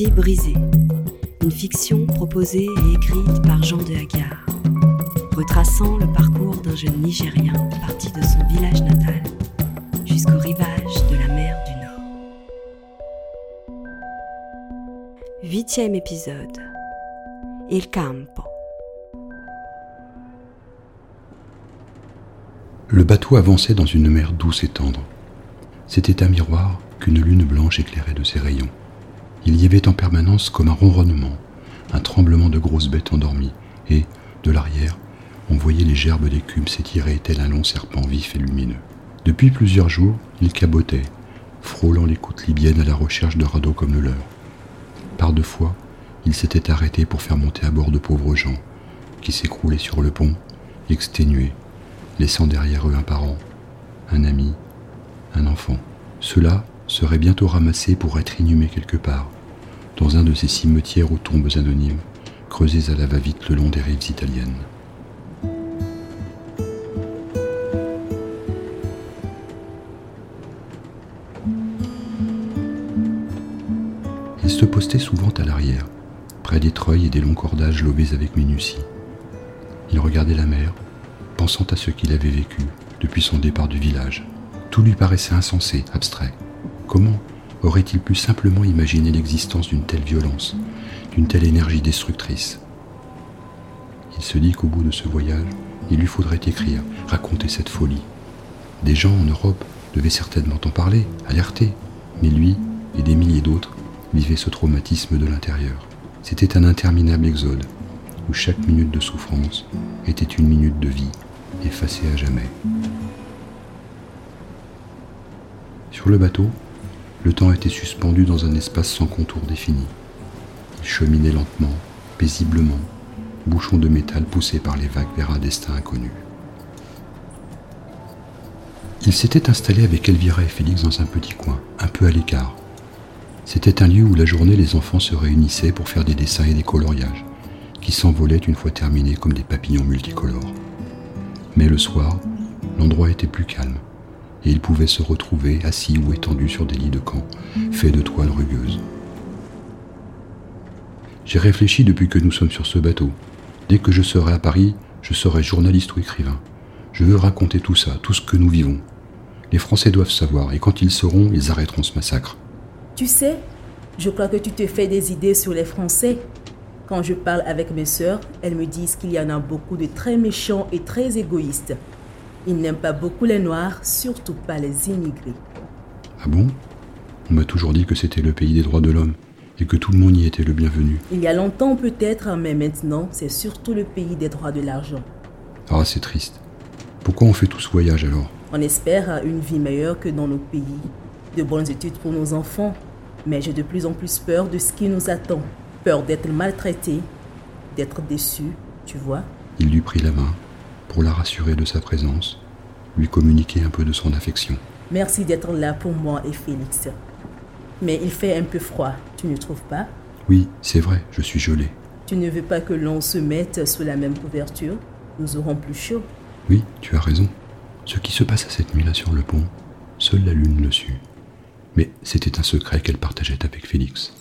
vie brisée, une fiction proposée et écrite par Jean de Hagar, retraçant le parcours d'un jeune Nigérien parti de son village natal jusqu'au rivage de la mer du Nord. Huitième épisode. Il campo. Le bateau avançait dans une mer douce et tendre. C'était un miroir qu'une lune blanche éclairait de ses rayons. Il y avait en permanence comme un ronronnement, un tremblement de grosses bêtes endormies, et, de l'arrière, on voyait les gerbes d'écume s'étirer tel un long serpent vif et lumineux. Depuis plusieurs jours, il cabotait, frôlant les côtes libyennes à la recherche de radeaux comme le leur. Par deux fois, il s'était arrêté pour faire monter à bord de pauvres gens, qui s'écroulaient sur le pont, exténués, laissant derrière eux un parent, un ami, un enfant. Seraient bientôt ramassés pour être inhumés quelque part, dans un de ces cimetières aux tombes anonymes, creusés à la va-vite le long des rives italiennes. Il se postait souvent à l'arrière, près des treuils et des longs cordages lobés avec minutie. Il regardait la mer, pensant à ce qu'il avait vécu depuis son départ du village. Tout lui paraissait insensé, abstrait. Comment aurait-il pu simplement imaginer l'existence d'une telle violence, d'une telle énergie destructrice? Il se dit qu'au bout de ce voyage, il lui faudrait écrire, raconter cette folie. Des gens en Europe devaient certainement en parler, alerter, mais lui et des milliers d'autres vivaient ce traumatisme de l'intérieur. C'était un interminable exode, où chaque minute de souffrance était une minute de vie effacé à jamais. Sur le bateau, le temps était suspendu dans un espace sans contour défini. Il cheminait lentement, paisiblement, bouchon de métal poussé par les vagues vers un destin inconnu. Il s'était installé avec Elvira et Félix dans un petit coin, un peu à l'écart. C'était un lieu où la journée les enfants se réunissaient pour faire des dessins et des coloriages, qui s'envolaient une fois terminés comme des papillons multicolores. Mais le soir, l'endroit était plus calme, et ils pouvaient se retrouver assis ou étendus sur des lits de camp, faits de toiles rugueuses. J'ai réfléchi depuis que nous sommes sur ce bateau. Dès que je serai à Paris, je serai journaliste ou écrivain. Je veux raconter tout ça, tout ce que nous vivons. Les Français doivent savoir, et quand ils sauront, ils arrêteront ce massacre. Tu sais, je crois que tu te fais des idées sur les Français. Quand je parle avec mes sœurs, elles me disent qu'il y en a beaucoup de très méchants et très égoïstes. Ils n'aiment pas beaucoup les Noirs, surtout pas les immigrés. Ah bon? On m'a toujours dit que c'était le pays des droits de l'homme et que tout le monde y était le bienvenu. Il y a longtemps peut-être, mais maintenant, c'est surtout le pays des droits de l'argent. Ah, c'est triste. Pourquoi on fait tout ce voyage alors? On espère une vie meilleure que dans nos pays, de bonnes études pour nos enfants, mais j'ai de plus en plus peur de ce qui nous attend peur d'être maltraité, d'être déçu, tu vois? Il lui prit la main pour la rassurer de sa présence, lui communiquer un peu de son affection. Merci d'être là pour moi et Félix. Mais il fait un peu froid, tu ne trouves pas? Oui, c'est vrai, je suis gelé. Tu ne veux pas que l'on se mette sous la même couverture? Nous aurons plus chaud. Oui, tu as raison. Ce qui se passe à cette nuit-là sur le pont, seule la lune le sut. Mais c'était un secret qu'elle partageait avec Félix.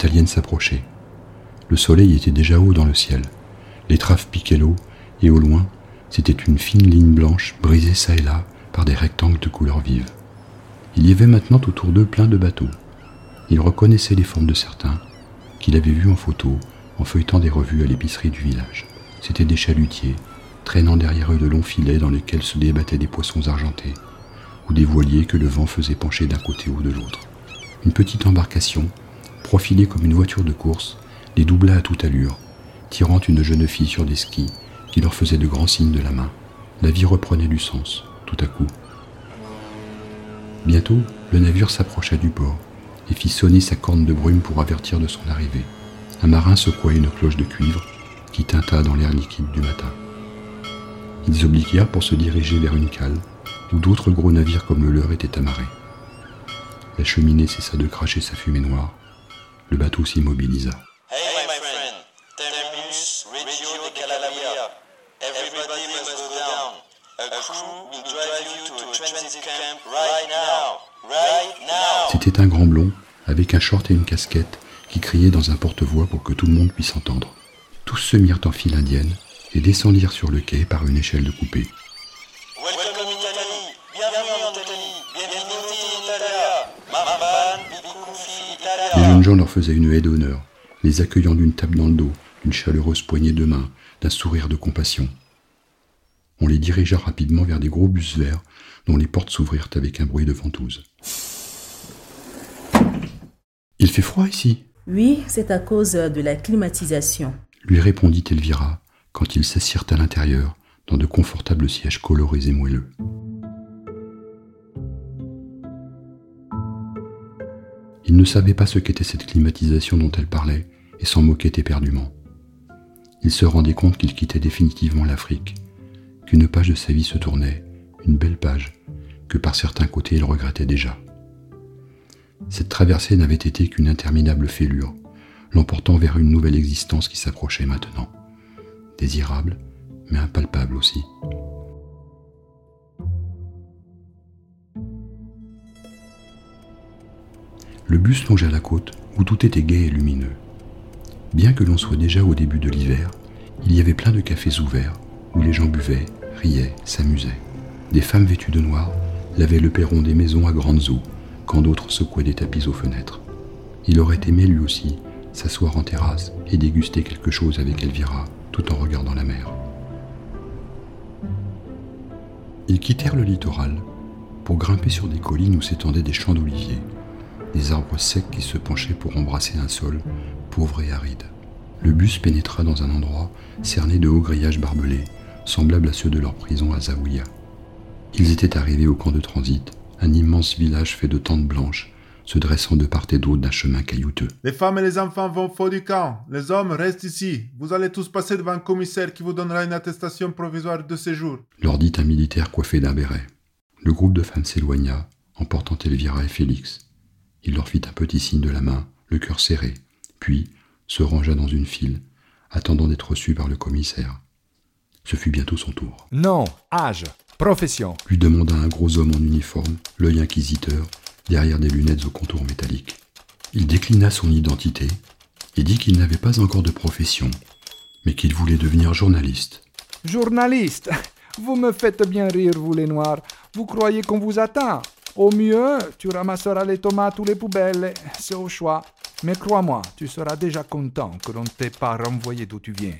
Italiennes s'approcher. Le soleil était déjà haut dans le ciel. L'étrave piquait l'eau, et au loin, c'était une fine ligne blanche brisée çà et là par des rectangles de couleurs vives. Il y avait maintenant autour d'eux plein de bateaux. Il reconnaissait les formes de certains, qu'il avait vus en photo en feuilletant des revues à l'épicerie du village. C'étaient des chalutiers, traînant derrière eux de longs filets dans lesquels se débattaient des poissons argentés, ou des voiliers que le vent faisait pencher d'un côté ou de l'autre. Une petite embarcation, profilée comme une voiture de course, les doubla à toute allure, tirant une jeune fille sur des skis qui leur faisait de grands signes de la main. La vie reprenait du sens, tout à coup. Bientôt, le navire s'approcha du port et fit sonner sa corne de brume pour avertir de son arrivée. Un marin secoua une cloche de cuivre qui tinta dans l'air liquide du matin. Ils obliguèrent pour se diriger vers une cale où d'autres gros navires comme le leur étaient amarrés. La cheminée cessa de cracher sa fumée noire. Le bateau s'immobilisa. C'était un grand blond, avec un short et une casquette, qui criait dans un porte-voix pour que tout le monde puisse entendre. Tous se mirent en file indienne et descendirent sur le quai par une échelle de coupée. Jeunes gens leur faisaient une haie d'honneur, les accueillant d'une table dans le dos, d'une chaleureuse poignée de main, d'un sourire de compassion. On les dirigea rapidement vers des gros bus verts dont les portes s'ouvrirent avec un bruit de ventouse. Il fait froid ici? Oui, c'est à cause de la climatisation, lui répondit Elvira quand ils s'assirent à l'intérieur dans de confortables sièges colorés et moelleux. Il ne savait pas ce qu'était cette climatisation dont elle parlait et s'en moquait éperdument. Il se rendait compte qu'il quittait définitivement l'Afrique, qu'une page de sa vie se tournait, une belle page, que par certains côtés il regrettait déjà. Cette traversée n'avait été qu'une interminable fêlure, l'emportant vers une nouvelle existence qui s'approchait maintenant, désirable, mais impalpable aussi. Le bus longeait la côte où tout était gai et lumineux. Bien que l'on soit déjà au début de l'hiver, il y avait plein de cafés ouverts où les gens buvaient, riaient, s'amusaient. Des femmes vêtues de noir lavaient le perron des maisons à grandes eaux, quand d'autres secouaient des tapis aux fenêtres. Il aurait aimé lui aussi s'asseoir en terrasse et déguster quelque chose avec Elvira, tout en regardant la mer. Ils quittèrent le littoral pour grimper sur des collines où s'étendaient des champs d'oliviers des arbres secs qui se penchaient pour embrasser un sol pauvre et aride. Le bus pénétra dans un endroit cerné de hauts grillages barbelés, semblables à ceux de leur prison à Zawiya. Ils étaient arrivés au camp de transit, un immense village fait de tentes blanches, se dressant de part et d'autre d'un chemin caillouteux. Les femmes et les enfants vont faux du camp. Les hommes restent ici. Vous allez tous passer devant un commissaire qui vous donnera une attestation provisoire de séjour. Leur dit un militaire coiffé d'un béret. Le groupe de femmes s'éloigna, emportant Elvira et Félix. Il leur fit un petit signe de la main, le cœur serré, puis se rangea dans une file, attendant d'être reçu par le commissaire. Ce fut bientôt son tour. Non, âge, profession, lui demanda un gros homme en uniforme, l'œil inquisiteur, derrière des lunettes au contour métallique. Il déclina son identité et dit qu'il n'avait pas encore de profession, mais qu'il voulait devenir journaliste. Journaliste Vous me faites bien rire, vous les Noirs. Vous croyez qu'on vous attend au mieux, tu ramasseras les tomates ou les poubelles, c'est au choix. Mais crois-moi, tu seras déjà content que l'on ne t'ait pas renvoyé d'où tu viens.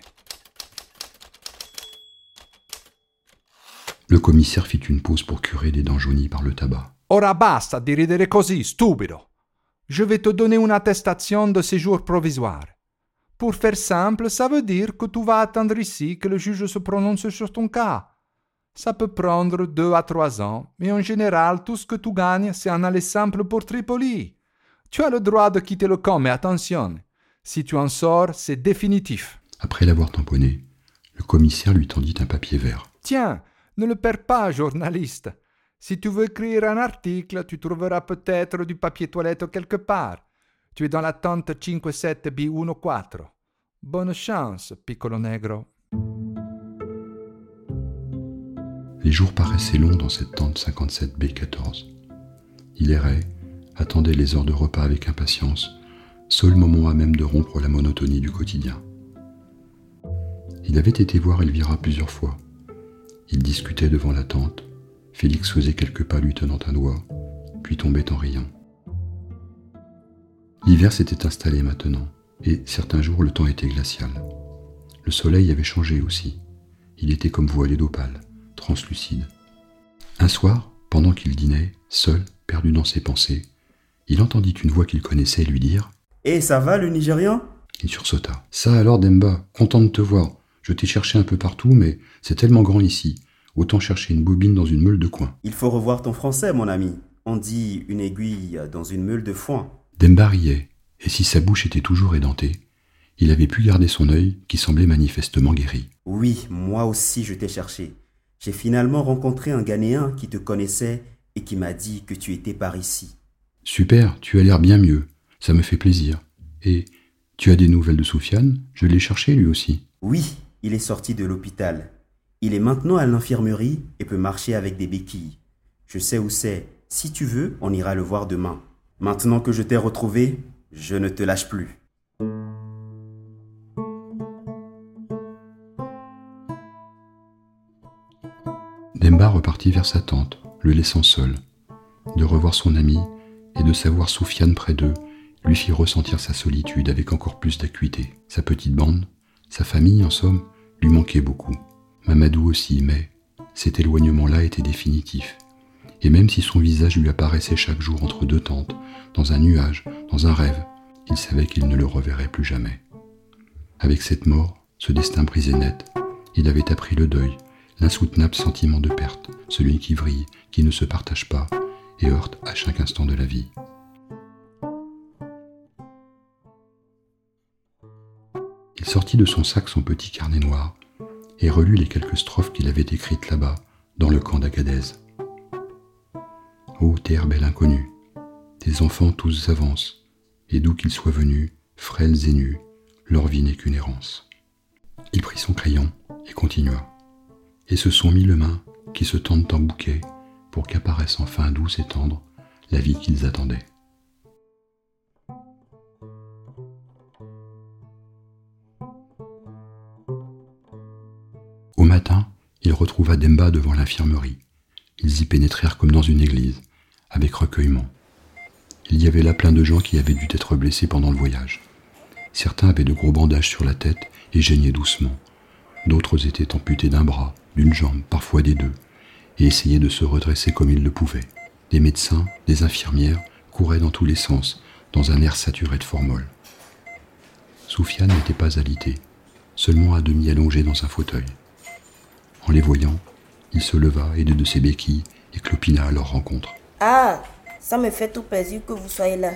Le commissaire fit une pause pour curer des dents jaunies par le tabac. Ora basta di ridere così, stupido. Je vais te donner une attestation de séjour provisoire. Pour faire simple, ça veut dire que tu vas attendre ici que le juge se prononce sur ton cas. Ça peut prendre deux à trois ans, mais en général, tout ce que tu gagnes, c'est un aller simple pour Tripoli. Tu as le droit de quitter le camp, mais attention, si tu en sors, c'est définitif. Après l'avoir tamponné, le commissaire lui tendit un papier vert. Tiens, ne le perds pas, journaliste. Si tu veux écrire un article, tu trouveras peut-être du papier toilette quelque part. Tu es dans la tente 57 B14. Bonne chance, piccolo negro. Les jours paraissaient longs dans cette tente 57B14. Il errait, attendait les heures de repas avec impatience, seul moment à même de rompre la monotonie du quotidien. Il avait été voir Elvira plusieurs fois. Ils discutaient devant la tente. Félix faisait quelques pas lui tenant un doigt, puis tombait en riant. L'hiver s'était installé maintenant, et certains jours le temps était glacial. Le soleil avait changé aussi. Il était comme voilé d'opale, translucide. Un soir, pendant qu'il dînait, seul, perdu dans ses pensées, il entendit une voix qu'il connaissait lui dire Eh, ça va le Nigérian? Il sursauta. Ça alors, Demba, content de te voir. Je t'ai cherché un peu partout, mais c'est tellement grand ici. Autant chercher une bobine dans une meule de coin. Il faut revoir ton français, mon ami. On dit une aiguille dans une meule de foin. Demba riait, et si sa bouche était toujours édentée, il avait pu garder son œil qui semblait manifestement guéri. Oui, moi aussi je t'ai cherché. J'ai finalement rencontré un Ghanéen qui te connaissait et qui m'a dit que tu étais par ici. Super, tu as l'air bien mieux. Ça me fait plaisir. Et tu as des nouvelles de Soufiane? Je l'ai cherché lui aussi. Oui, il est sorti de l'hôpital. Il est maintenant à l'infirmerie et peut marcher avec des béquilles. Je sais où c'est. Si tu veux, on ira le voir demain. Maintenant que je t'ai retrouvé, je ne te lâche plus. Repartit vers sa tante, le laissant seul. De revoir son ami et de savoir Soufiane près d'eux lui fit ressentir sa solitude avec encore plus d'acuité. Sa petite bande, sa famille en somme, lui manquait beaucoup. Mamadou aussi, mais cet éloignement-là était définitif. Et même si son visage lui apparaissait chaque jour entre deux tentes, dans un nuage, dans un rêve, il savait qu'il ne le reverrait plus jamais. Avec cette mort, ce destin brisé net, il avait appris le deuil, l'insoutenable sentiment de perte, celui qui vrille, qui ne se partage pas et heurte à chaque instant de la vie. Il sortit de son sac son petit carnet noir et relut les quelques strophes qu'il avait écrites là-bas, dans le camp d'Agadez. Ô terre belle inconnue, tes enfants tous avancent, et d'où qu'ils soient venus, frêles et nus, leur vie n'est qu'une errance. Il prit son crayon et continua. Et ce sont mille mains qui se tendent en bouquet pour qu'apparaisse enfin douce et tendre la vie qu'ils attendaient. Au matin, il retrouva Demba devant l'infirmerie. Ils y pénétrèrent comme dans une église, avec recueillement. Il y avait là plein de gens qui avaient dû être blessés pendant le voyage. Certains avaient de gros bandages sur la tête et geignaient doucement. D'autres étaient amputés d'un bras, d'une jambe, parfois des deux, et essayaient de se redresser comme ils le pouvaient. Des médecins, des infirmières couraient dans tous les sens, dans un air saturé de formol. Soufiane n'était pas alité, seulement à demi allongé dans un fauteuil. En les voyant, il se leva et de ses béquilles et clopina à leur rencontre. Ah, ça me fait tout plaisir que vous soyez là.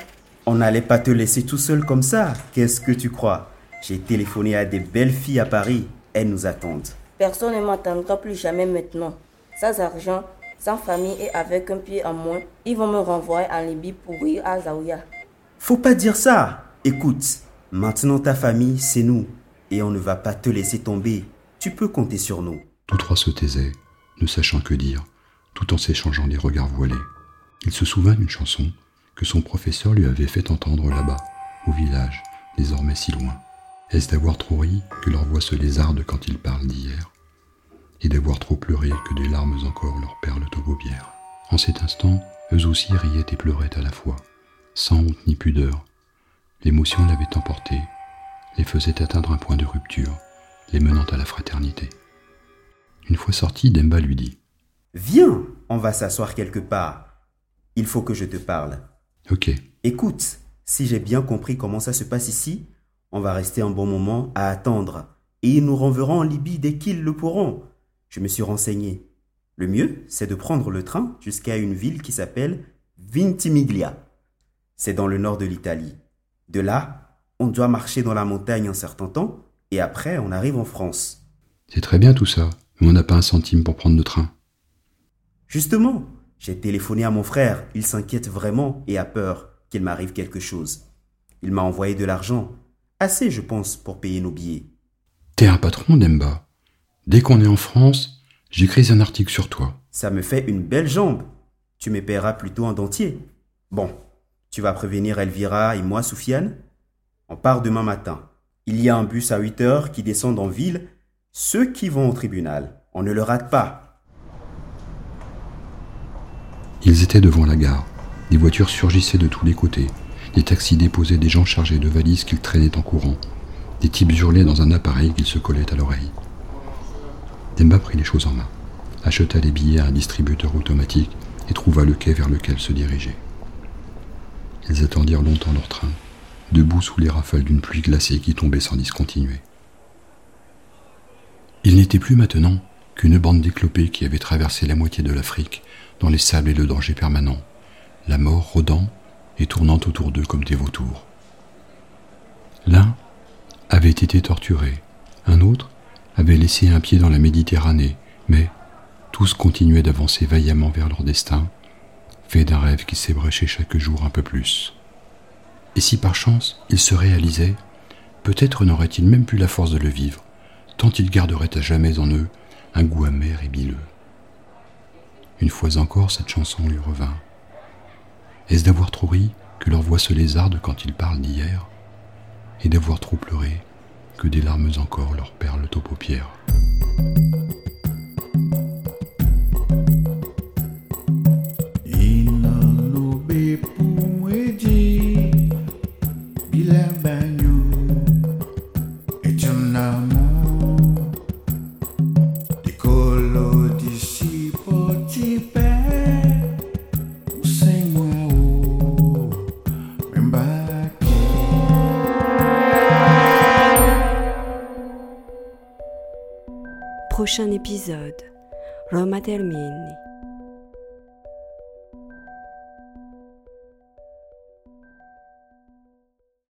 On n'allait pas te laisser tout seul comme ça. Qu'est-ce que tu crois? J'ai téléphoné à des belles filles à Paris. Elles nous attendent. Personne ne m'attendra plus jamais maintenant. Sans argent, sans famille et avec un pied en moins, ils vont me renvoyer en Libye pour rire à Zaouya. Faut pas dire ça. Écoute, maintenant ta famille, c'est nous. Et on ne va pas te laisser tomber. Tu peux compter sur nous. Tous trois se taisaient, ne sachant que dire, tout en s'échangeant des regards voilés. Il se souvint d'une chanson que son professeur lui avait fait entendre là-bas, au village, désormais si loin. Est-ce d'avoir trop ri que leur voix se lézarde quand ils parlent d'hier? Et d'avoir trop pleuré que des larmes encore leur perlent aux paupières En cet instant, eux aussi riaient et pleuraient à la fois, sans honte ni pudeur. L'émotion l'avait emporté, les faisait atteindre un point de rupture, les menant à la fraternité. Une fois sorti, Demba lui dit Viens, on va s'asseoir quelque part. Il faut que je te parle. Ok. Écoute, si j'ai bien compris comment ça se passe ici, on va rester un bon moment à attendre. Et ils nous renverront en Libye dès qu'ils le pourront. Je me suis renseigné. Le mieux, c'est de prendre le train jusqu'à une ville qui s'appelle Vintimiglia. C'est dans le nord de l'Italie. De là, on doit marcher dans la montagne un certain temps, et après on arrive en France. C'est très bien tout ça, mais on n'a pas un centime pour prendre le train. Justement, j'ai téléphoné à mon frère, il s'inquiète vraiment et a peur qu'il m'arrive quelque chose. Il m'a envoyé de l'argent, assez je pense pour payer nos billets. T'es un patron, Demba. Dès qu'on est en France, j'écris un article sur toi. Ça me fait une belle jambe. Tu me paieras plutôt en dentier. Bon, tu vas prévenir Elvira et moi, Soufiane On part demain matin. Il y a un bus à 8 heures qui descend en ville. Ceux qui vont au tribunal, on ne le rate pas. Ils étaient devant la gare. Des voitures surgissaient de tous les côtés. Des taxis déposaient des gens chargés de valises qu'ils traînaient en courant. Des types hurlaient dans un appareil qu'ils se collaient à l'oreille. Demba prit les choses en main, acheta les billets à un distributeur automatique et trouva le quai vers lequel se diriger. Ils attendirent longtemps leur train, debout sous les rafales d'une pluie glacée qui tombait sans discontinuer. Il n'était plus maintenant qu'une bande d'éclopés qui avait traversé la moitié de l'Afrique dans les sables et le danger permanent, la mort rôdant et tournant autour d'eux comme des vautours. L'un avait été torturé, un autre avait laissé un pied dans la Méditerranée, mais tous continuaient d'avancer vaillamment vers leur destin, fait d'un rêve qui s'ébréchait chaque jour un peu plus. Et si par chance il se réalisait, peut-être n'aurait-il même plus la force de le vivre, tant il garderait à jamais en eux un goût amer et bileux. Une fois encore, cette chanson lui revint. Est-ce d'avoir trop ri que leur voix se lézarde quand ils parlent d'hier? Et d'avoir trop pleuré que des larmes encore leur perlent aux paupières